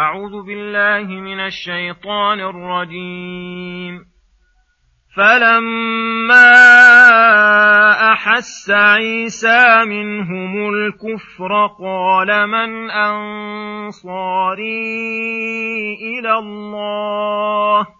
أعوذ بالله من الشيطان الرجيم. فلما أحس عيسى منهم الكفر قال من أنصاري إلى الله؟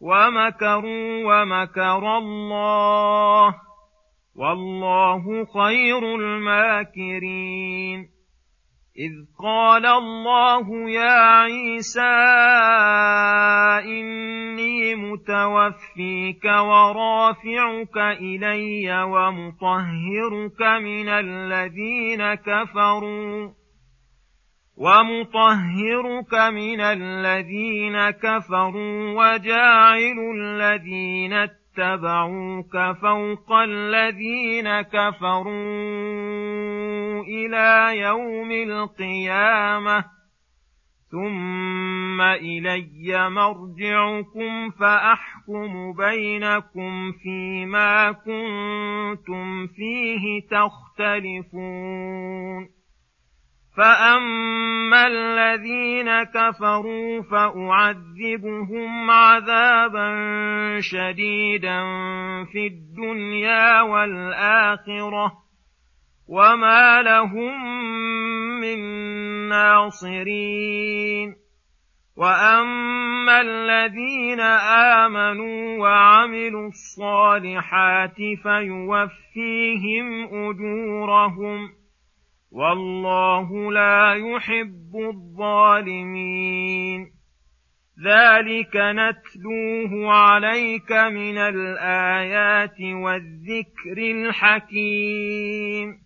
ومكروا ومكر الله والله خير الماكرين إذ قال الله يا عيسى إني متوفيك ورافعك إلي ومطهرك من الذين كفروا ومطهرك من الذين كفروا وجاعل الذين اتبعوك فوق الذين كفروا إلى يوم القيامة ثم إلي مرجعكم فأحكم بينكم فيما كنتم فيه تختلفون فأما الذين كفروا فأعذبهم عذابا شديدا في الدنيا والآخرة وما لهم من ناصرين واما الذين امنوا وعملوا الصالحات فيوفيهم اجورهم والله لا يحب الظالمين. ذلك نتلوه عليك من الآيات والذكر الحكيم.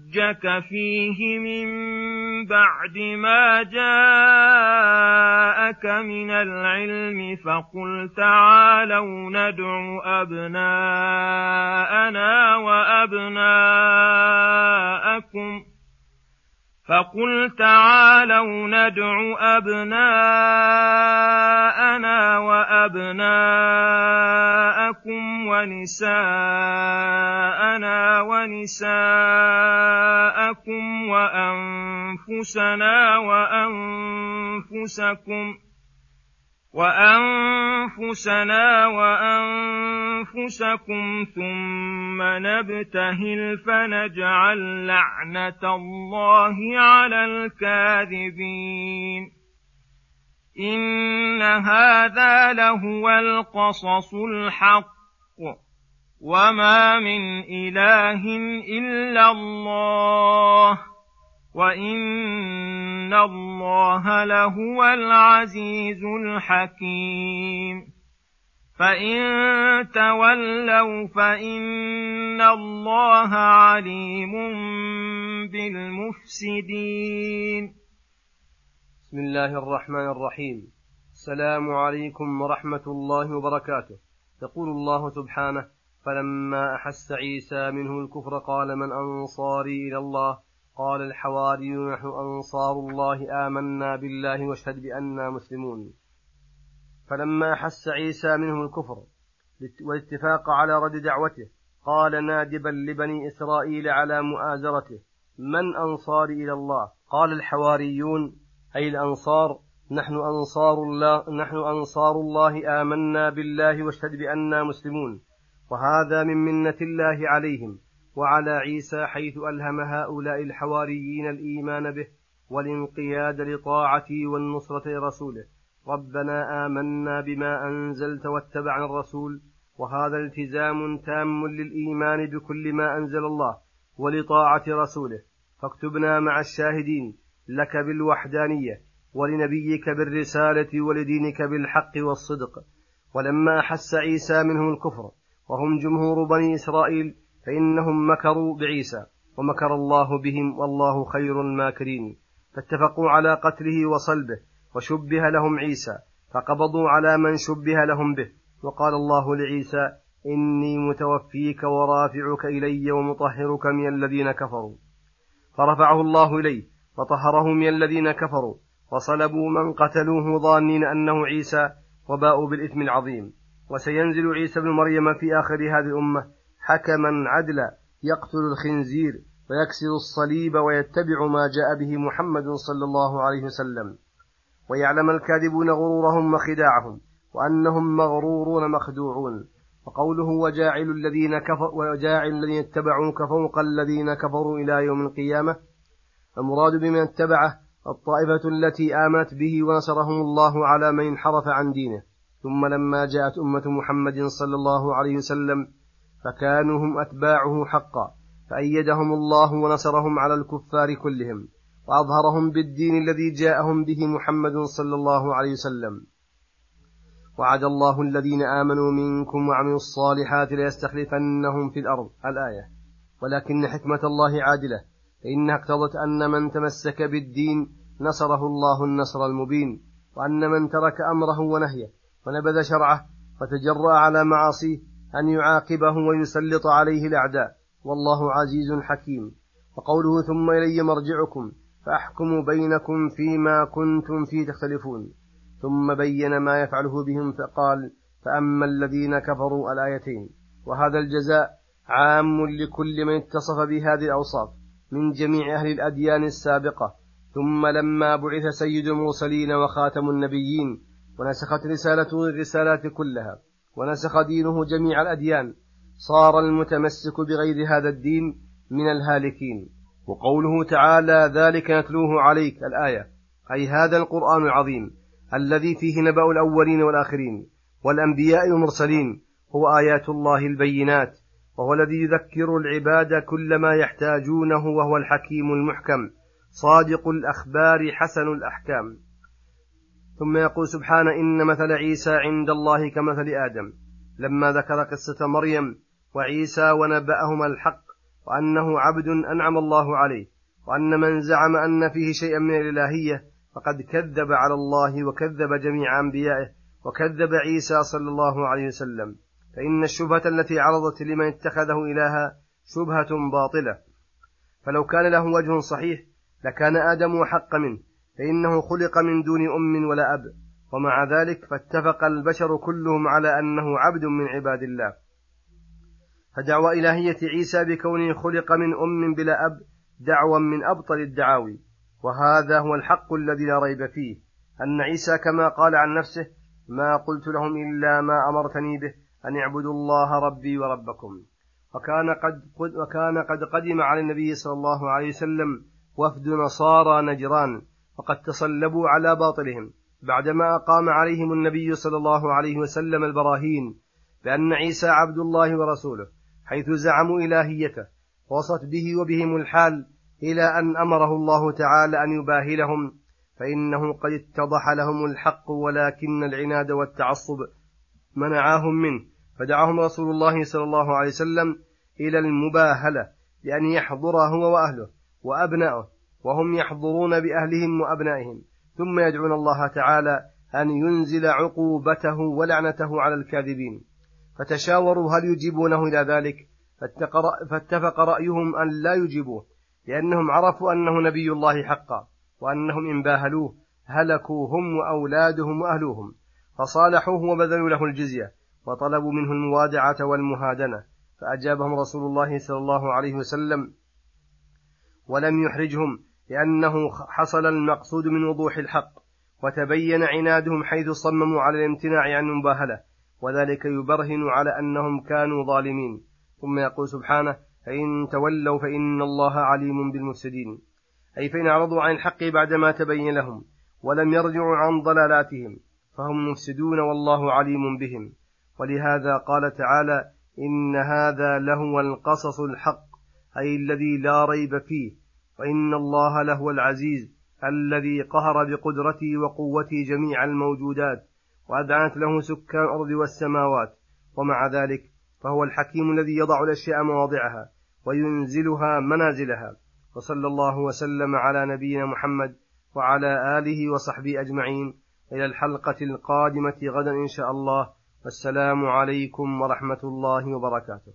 حجك فيه من بعد ما جاءك من العلم فقل تعالوا ندع أبناءنا وأبناءكم فقل تعالوا ندع أبناءنا وأبناءكم ونساءنا ونساءكم وأنفسنا وأنفسكم ۖ وأنفسنا وأنفسكم ثم نبتهل فنجعل لعنة الله على الكاذبين إن هذا لهو القصص الحق وما من إله إلا الله وان الله لهو العزيز الحكيم فان تولوا فان الله عليم بالمفسدين بسم الله الرحمن الرحيم السلام عليكم ورحمه الله وبركاته يقول الله سبحانه فلما احس عيسى منه الكفر قال من انصاري إلى الله قال الحواريون نحن أنصار الله آمنا بالله واشهد بأننا مسلمون. فلما أحس عيسى منهم الكفر والاتفاق على رد دعوته قال نادبا لبني إسرائيل على مؤازرته من أنصاري إلى الله؟ قال الحواريون أي الأنصار نحن أنصار الله نحن أنصار الله آمنا بالله واشهد بأننا مسلمون وهذا من منة الله عليهم. وعلى عيسى حيث ألهم هؤلاء الحواريين الإيمان به والانقياد لطاعته والنصرة لرسوله. ربنا آمنا بما أنزلت واتبعنا الرسول وهذا التزام تام للإيمان بكل ما أنزل الله ولطاعة رسوله. فاكتبنا مع الشاهدين لك بالوحدانية ولنبيك بالرسالة ولدينك بالحق والصدق. ولما أحس عيسى منهم الكفر وهم جمهور بني إسرائيل فإنهم مكروا بعيسى ومكر الله بهم والله خير الماكرين. فاتفقوا على قتله وصلبه وشبه لهم عيسى فقبضوا على من شبه لهم به. وقال الله لعيسى إني متوفيك ورافعك إلي ومطهرك من الذين كفروا. فرفعه الله إليه وطهره من الذين كفروا. وصلبوا من قتلوه ظانين أنه عيسى وباءوا بالإثم العظيم. وسينزل عيسى بن مريم في آخر هذه الأمة حكما عدلا يقتل الخنزير ويكسر الصليب ويتبع ما جاء به محمد صلى الله عليه وسلم. ويعلم الكاذبون غرورهم وخداعهم وأنهم مغرورون مخدوعون. وقوله وجاعل الذين كفر وجاعل الذين اتبعوك فوق الذين كفروا إلى يوم القيامة. المراد بمن اتبعه الطائفة التي آمنت به ونصرهم الله على من انحرف عن دينه. ثم لما جاءت أمة محمد صلى الله عليه وسلم فكانوا هم أتباعه حقا فأيدهم الله ونصرهم على الكفار كلهم وأظهرهم بالدين الذي جاءهم به محمد صلى الله عليه وسلم. وعد الله الذين آمنوا منكم وعملوا الصالحات ليستخلفنهم في الأرض. الآية. ولكن حكمة الله عادلة فإنها اقتضت أن من تمسك بالدين نصره الله النصر المبين وأن من ترك أمره ونهيه ونبذ شرعه وتجرأ على معاصيه أن يعاقبه ويسلط عليه الأعداء. والله عزيز حكيم. وقوله ثم إلي مرجعكم فأحكم بينكم فيما كنتم فيه تختلفون. ثم بين ما يفعله بهم فقال فأما الذين كفروا الآيتين. وهذا الجزاء عام لكل من اتصف بهذه الأوصاف من جميع أهل الأديان السابقة. ثم لما بعث سيد المرسلين وخاتم النبيين ونسخت رسالته الرسالات كلها. ونسخ دينه جميع الأديان. صار المتمسك بغير هذا الدين من الهالكين. وقوله تعالى ذلك نتلوه عليك الآية. أي هذا القرآن العظيم الذي فيه نبأ الأولين والآخرين والأنبياء والمرسلين هو آيات الله البينات وهو الذي يذكر العباد كل ما يحتاجونه وهو الحكيم المحكم صادق الأخبار حسن الأحكام. ثم يقول سبحانه إن مثل عيسى عند الله كمثل آدم. لما ذكر قصة مريم وعيسى ونبأهما الحق وأنه عبد أنعم الله عليه وأن من زعم أن فيه شيئا من الإلهية فقد كذب على الله وكذب جميع أنبيائه وكذب عيسى صلى الله عليه وسلم. فإن الشبهة التي عرضت لمن اتخذه إلها شبهة باطلة. فلو كان له وجه صحيح لكان آدم أحق منه. فإنه خلق من دون أم ولا أب. ومع ذلك فاتفق البشر كلهم على أنه عبد من عباد الله. فدعوى إلهية عيسى بكونه خلق من أم بلا أب دعوى من أبطل الدعاوي. وهذا هو الحق الذي لا ريب فيه. أن عيسى كما قال عن نفسه ما قلت لهم إلا ما أمرتني به أن اعبدوا الله ربي وربكم. وكان قد, وكان قد قدم على النبي صلى الله عليه وسلم وفد نصارى نجران. وقد تصلبوا على باطلهم بعدما أقام عليهم النبي صلى الله عليه وسلم البراهين بأن عيسى عبد الله ورسوله حيث زعموا إلهيته وصت به وبهم الحال إلى أن أمره الله تعالى أن يباهلهم فإنه قد اتضح لهم الحق ولكن العناد والتعصب منعاهم منه فدعاهم رسول الله صلى الله عليه وسلم إلى المباهلة بأن يحضر هو وأهله وأبناؤه وهم يحضرون بأهلهم وأبنائهم ثم يدعون الله تعالى أن ينزل عقوبته ولعنته على الكاذبين. فتشاوروا هل يجيبونه إلى ذلك؟ فاتفق رأيهم أن لا يجيبوه لأنهم عرفوا أنه نبي الله حقا وأنهم إن باهلوه هلكوا هم وأولادهم وأهلوهم فصالحوه وبذلوا له الجزية وطلبوا منه الموادعة والمهادنة. فأجابهم رسول الله صلى الله عليه وسلم ولم يحرجهم لأنه حصل المقصود من وضوح الحق وتبين عنادهم حيث صمموا على الامتناع عن المباهلة وذلك يبرهن على أنهم كانوا ظالمين. ثم يقول سبحانه فإن تولوا فإن الله عليم بالمفسدين. أي فإن أعرضوا عن الحق بعدما تبين لهم ولم يرجعوا عن ضلالاتهم فهم مفسدون والله عليم بهم. ولهذا قال تعالى إن هذا لهو القصص الحق أي الذي لا ريب فيه. وإن الله لهو العزيز الذي قهر بقدرته وقوته جميع الموجودات وأذعنت له سكان الأرض والسماوات ومع ذلك فهو الحكيم الذي يضع الأشياء مواضعها وينزلها منازلها وصلى الله وسلم على نبينا محمد وعلى آله وصحبه أجمعين إلى الحلقة القادمة غدا إن شاء الله والسلام عليكم ورحمة الله وبركاته